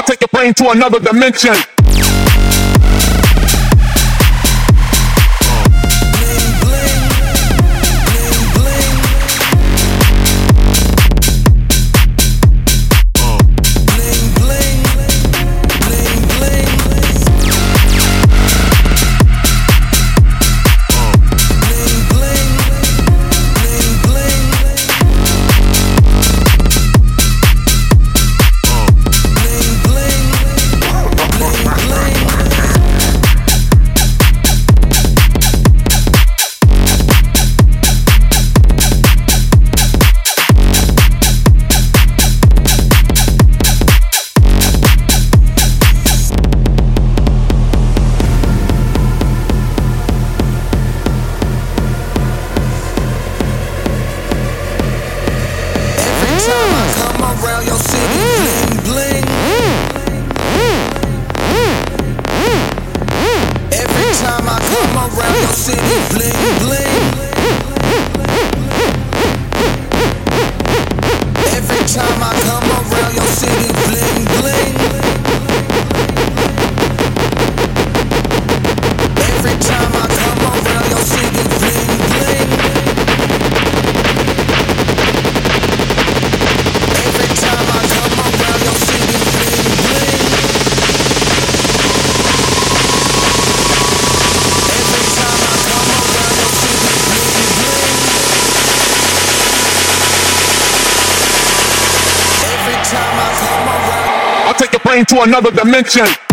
I'll take your brain to another dimension. Come your city, bling bling. Every time I come around your city, bling bling. Every time I come around your city, take your brain to another dimension.